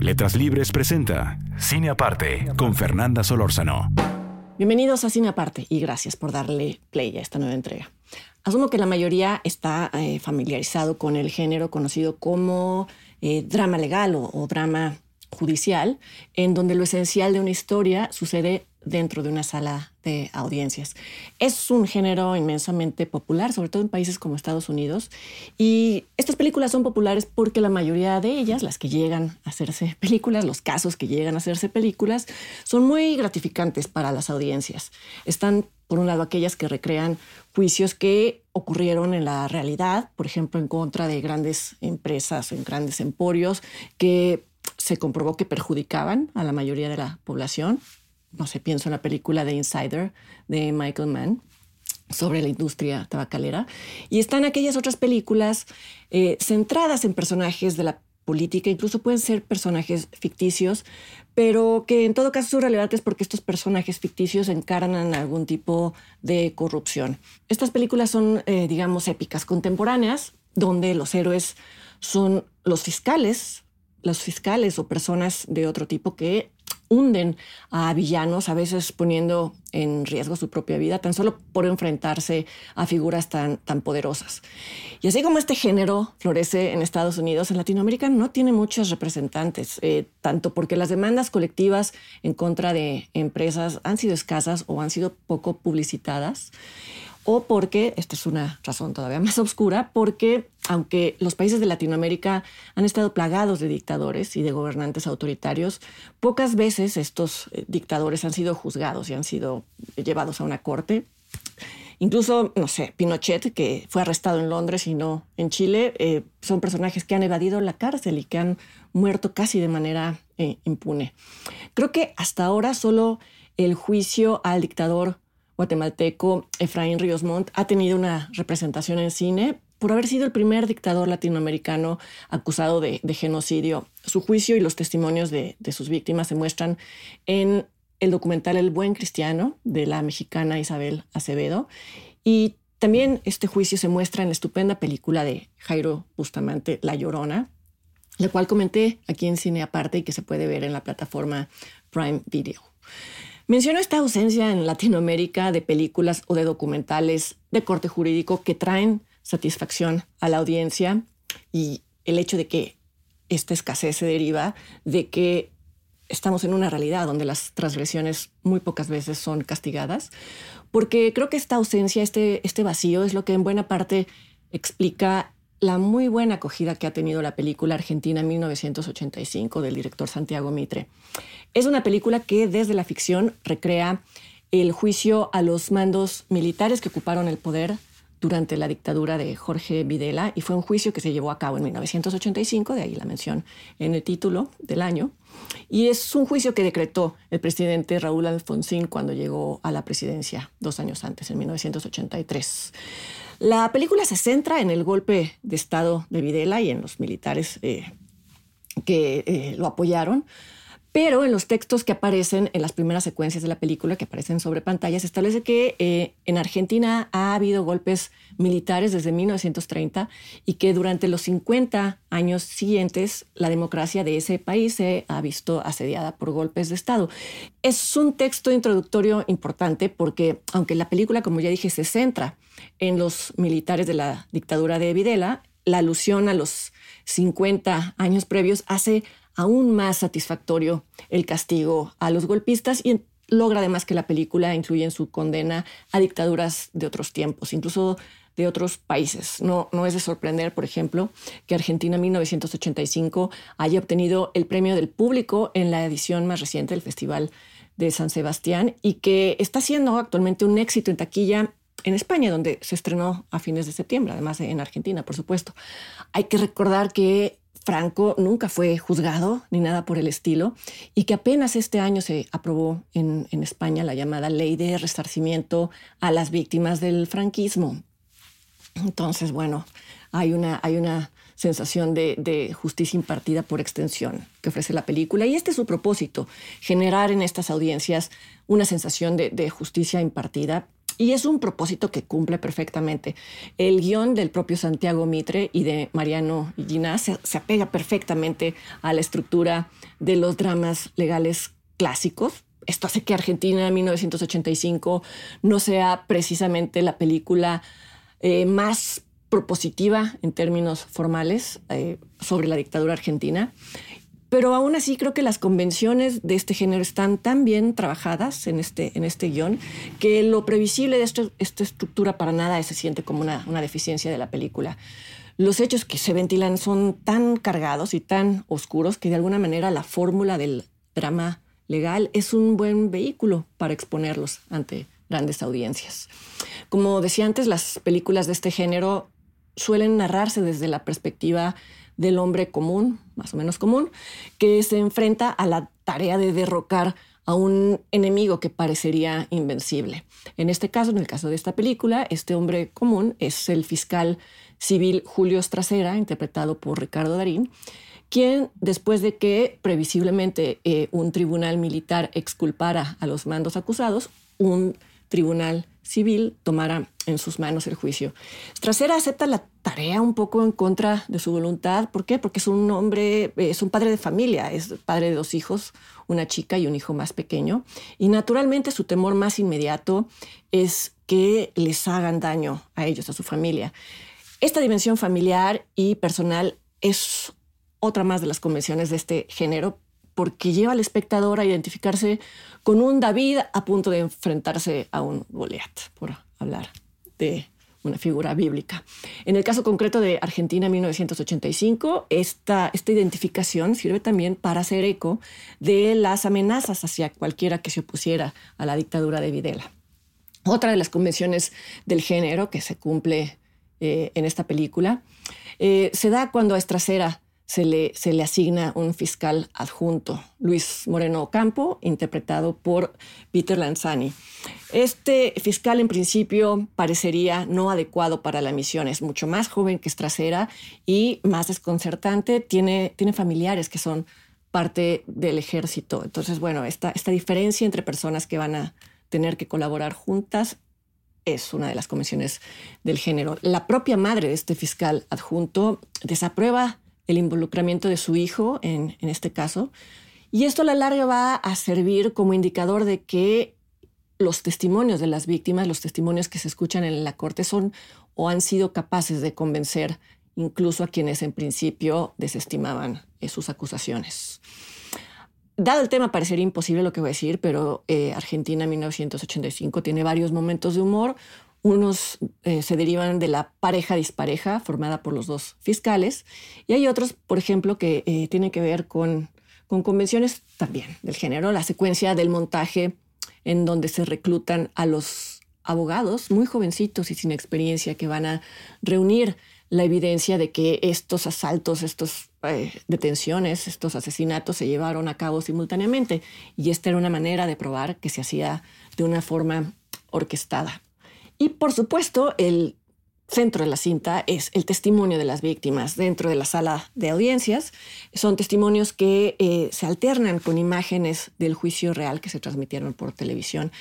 Letras Libres presenta Cine Aparte con Fernanda Solórzano. Bienvenidos a Cine Aparte y gracias por darle play a esta nueva entrega. Asumo que la mayoría está eh, familiarizado con el género conocido como eh, drama legal o, o drama judicial, en donde lo esencial de una historia sucede dentro de una sala de audiencias. Es un género inmensamente popular, sobre todo en países como Estados Unidos, y estas películas son populares porque la mayoría de ellas, las que llegan a hacerse películas, los casos que llegan a hacerse películas, son muy gratificantes para las audiencias. Están, por un lado, aquellas que recrean juicios que ocurrieron en la realidad, por ejemplo, en contra de grandes empresas en grandes emporios que se comprobó que perjudicaban a la mayoría de la población. No sé, pienso en la película de Insider de Michael Mann sobre la industria tabacalera. Y están aquellas otras películas eh, centradas en personajes de la política, incluso pueden ser personajes ficticios, pero que en todo caso su realidad es porque estos personajes ficticios encarnan algún tipo de corrupción. Estas películas son, eh, digamos, épicas contemporáneas, donde los héroes son los fiscales, los fiscales o personas de otro tipo que hunden a villanos, a veces poniendo en riesgo su propia vida, tan solo por enfrentarse a figuras tan, tan poderosas. Y así como este género florece en Estados Unidos, en Latinoamérica no tiene muchos representantes, eh, tanto porque las demandas colectivas en contra de empresas han sido escasas o han sido poco publicitadas, o porque, esta es una razón todavía más oscura, porque aunque los países de Latinoamérica han estado plagados de dictadores y de gobernantes autoritarios, pocas veces estos eh, dictadores han sido juzgados y han sido llevados a una corte. Incluso, no sé, Pinochet, que fue arrestado en Londres y no en Chile, eh, son personajes que han evadido la cárcel y que han muerto casi de manera eh, impune. Creo que hasta ahora solo el juicio al dictador guatemalteco Efraín Ríos Montt ha tenido una representación en cine por haber sido el primer dictador latinoamericano acusado de, genocidio. Su juicio y los testimonios de, sus víctimas se muestran en el documental El Buen Cristiano de la mexicana Isabel Acevedo. Y también este juicio se muestra en la estupenda película de Jairo Bustamante, La Llorona, la cual comenté aquí en Cine Aparte y que se puede ver en la plataforma Prime Video. Menciono esta ausencia en Latinoamérica de películas o de documentales de corte jurídico que traen satisfacción a la audiencia y el hecho de que esta escasez se deriva de que estamos en una realidad donde las transgresiones muy pocas veces son castigadas, porque creo que esta ausencia, este, este vacío es lo que en buena parte explica la muy buena acogida que ha tenido la película Argentina 1985 del director Santiago Mitre. Es una película que desde la ficción recrea el juicio a los mandos militares que ocuparon el poder durante la dictadura de Jorge Videla y fue un juicio que se llevó a cabo en 1985, de ahí la mención en el título del año. Y es un juicio que decretó el presidente Raúl Alfonsín cuando llegó a la presidencia dos años antes, en 1983. La película se centra en el golpe de Estado de Videla y en los militares eh, que eh, lo apoyaron. Pero en los textos que aparecen en las primeras secuencias de la película, que aparecen sobre pantalla, se establece que eh, en Argentina ha habido golpes militares desde 1930 y que durante los 50 años siguientes la democracia de ese país se ha visto asediada por golpes de Estado. Es un texto introductorio importante porque, aunque la película, como ya dije, se centra en los militares de la dictadura de Videla, la alusión a los 50 años previos hace aún más satisfactorio el castigo a los golpistas y logra además que la película incluye en su condena a dictaduras de otros tiempos, incluso de otros países. No, no es de sorprender, por ejemplo, que Argentina en 1985 haya obtenido el premio del público en la edición más reciente del Festival de San Sebastián y que está siendo actualmente un éxito en taquilla en España, donde se estrenó a fines de septiembre, además en Argentina, por supuesto. Hay que recordar que Franco nunca fue juzgado ni nada por el estilo y que apenas este año se aprobó en, España la llamada ley de resarcimiento a las víctimas del franquismo. Entonces, bueno, hay una, hay una sensación de, justicia impartida por extensión que ofrece la película y este es su propósito, generar en estas audiencias una sensación de, de justicia impartida y es un propósito que cumple perfectamente. El guion del propio Santiago Mitre y de Mariano Ginás se, apega perfectamente a la estructura de los dramas legales clásicos, esto hace que Argentina en 1985 no sea precisamente la película eh, más propositiva en términos formales eh, sobre la dictadura argentina. Pero aún así creo que las convenciones de este género están tan bien trabajadas en este, en este guion que lo previsible de esta estructura para nada se siente como una, una deficiencia de la película. Los hechos que se ventilan son tan cargados y tan oscuros que de alguna manera la fórmula del drama legal es un buen vehículo para exponerlos ante grandes audiencias. Como decía antes, las películas de este género suelen narrarse desde la perspectiva del hombre común, más o menos común, que se enfrenta a la tarea de derrocar a un enemigo que parecería invencible. En este caso, en el caso de esta película, este hombre común es el fiscal civil Julio Stracera, interpretado por Ricardo Darín, quien, después de que previsiblemente eh, un tribunal militar exculpara a los mandos acusados, un tribunal civil tomara en sus manos el juicio. Strasera acepta la tarea un poco en contra de su voluntad. ¿Por qué? Porque es un hombre, es un padre de familia, es padre de dos hijos, una chica y un hijo más pequeño. Y naturalmente su temor más inmediato es que les hagan daño a ellos, a su familia. Esta dimensión familiar y personal es otra más de las convenciones de este género porque lleva al espectador a identificarse con un David a punto de enfrentarse a un Goliat, por hablar de una figura bíblica. En el caso concreto de Argentina 1985, esta, esta identificación sirve también para hacer eco de las amenazas hacia cualquiera que se opusiera a la dictadura de Videla. Otra de las convenciones del género que se cumple eh, en esta película eh, se da cuando a Estracera se le, se le asigna un fiscal adjunto, Luis Moreno Campo, interpretado por Peter Lanzani. Este fiscal en principio parecería no adecuado para la misión, es mucho más joven que Estracera y más desconcertante, tiene, tiene familiares que son parte del ejército. Entonces, bueno, esta, esta diferencia entre personas que van a tener que colaborar juntas es una de las convenciones del género. La propia madre de este fiscal adjunto desaprueba el involucramiento de su hijo en, este caso. Y esto a la larga va a servir como indicador de que los testimonios de las víctimas, los testimonios que se escuchan en la corte son o han sido capaces de convencer incluso a quienes en principio desestimaban sus acusaciones. Dado el tema, parecería imposible lo que voy a decir, pero eh, Argentina 1985 tiene varios momentos de humor. Unos eh, se derivan de la pareja dispareja formada por los dos fiscales y hay otros, por ejemplo, que eh, tienen que ver con, con convenciones también del género, la secuencia del montaje en donde se reclutan a los abogados muy jovencitos y sin experiencia que van a reunir la evidencia de que estos asaltos, estas eh, detenciones, estos asesinatos se llevaron a cabo simultáneamente. Y esta era una manera de probar que se hacía de una forma orquestada. Y por supuesto, el centro de la cinta es el testimonio de las víctimas dentro de la sala de audiencias. Son testimonios que eh, se alternan con imágenes del juicio real que se transmitieron por televisión.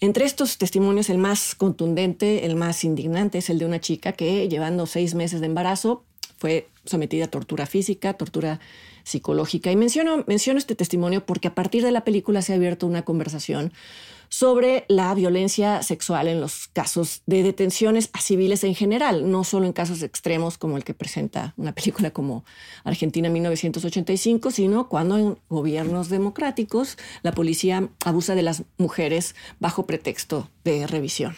Entre estos testimonios, el más contundente, el más indignante, es el de una chica que, llevando seis meses de embarazo, fue sometida a tortura física, tortura psicológica. Y menciono, menciono este testimonio porque a partir de la película se ha abierto una conversación sobre la violencia sexual en los casos de detenciones a civiles en general, no solo en casos extremos como el que presenta una película como Argentina 1985, sino cuando en gobiernos democráticos la policía abusa de las mujeres bajo pretexto de revisión.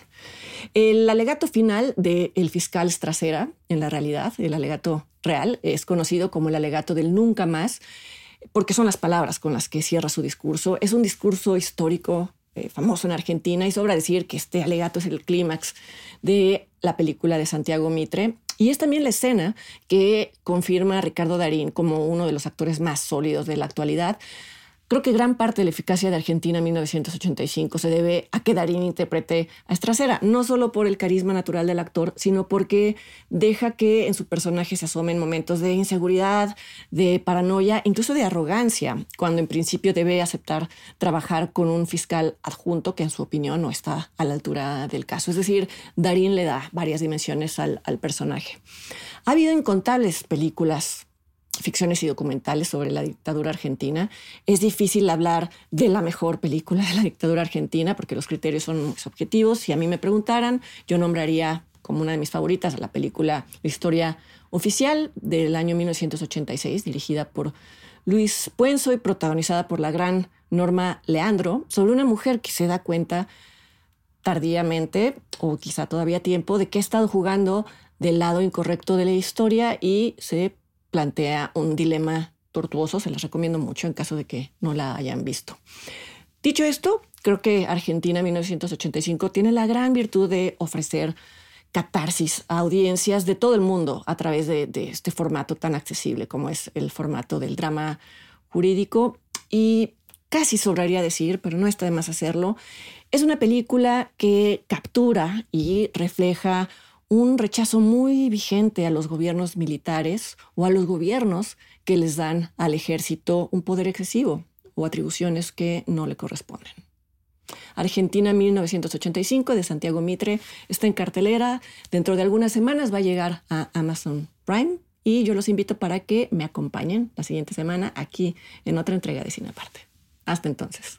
El alegato final del fiscal Strasera, en la realidad, el alegato real, es conocido como el alegato del nunca más, porque son las palabras con las que cierra su discurso. Es un discurso histórico eh, famoso en Argentina y sobra decir que este alegato es el clímax de la película de Santiago Mitre. Y es también la escena que confirma a Ricardo Darín como uno de los actores más sólidos de la actualidad, Creo que gran parte de la eficacia de Argentina en 1985 se debe a que Darín interprete a Estracera, no solo por el carisma natural del actor, sino porque deja que en su personaje se asomen momentos de inseguridad, de paranoia, incluso de arrogancia, cuando en principio debe aceptar trabajar con un fiscal adjunto que en su opinión no está a la altura del caso. Es decir, Darín le da varias dimensiones al, al personaje. Ha habido incontables películas ficciones y documentales sobre la dictadura argentina. Es difícil hablar de la mejor película de la dictadura argentina porque los criterios son muy objetivos. Si a mí me preguntaran, yo nombraría como una de mis favoritas la película La historia oficial del año 1986, dirigida por Luis Puenzo y protagonizada por la gran Norma Leandro, sobre una mujer que se da cuenta tardíamente, o quizá todavía tiempo, de que ha estado jugando del lado incorrecto de la historia y se plantea un dilema tortuoso, se las recomiendo mucho en caso de que no la hayan visto. Dicho esto, creo que Argentina 1985 tiene la gran virtud de ofrecer catarsis a audiencias de todo el mundo a través de, de, este formato tan accesible como es el formato del drama jurídico. Y casi sobraría decir, pero no está de más hacerlo, es una película que captura y refleja un rechazo muy vigente a los gobiernos militares o a los gobiernos que les dan al ejército un poder excesivo o atribuciones que no le corresponden. Argentina 1985 de Santiago Mitre está en cartelera. Dentro de algunas semanas va a llegar a Amazon Prime y yo los invito para que me acompañen la siguiente semana aquí en otra entrega de Cine Aparte. Hasta entonces.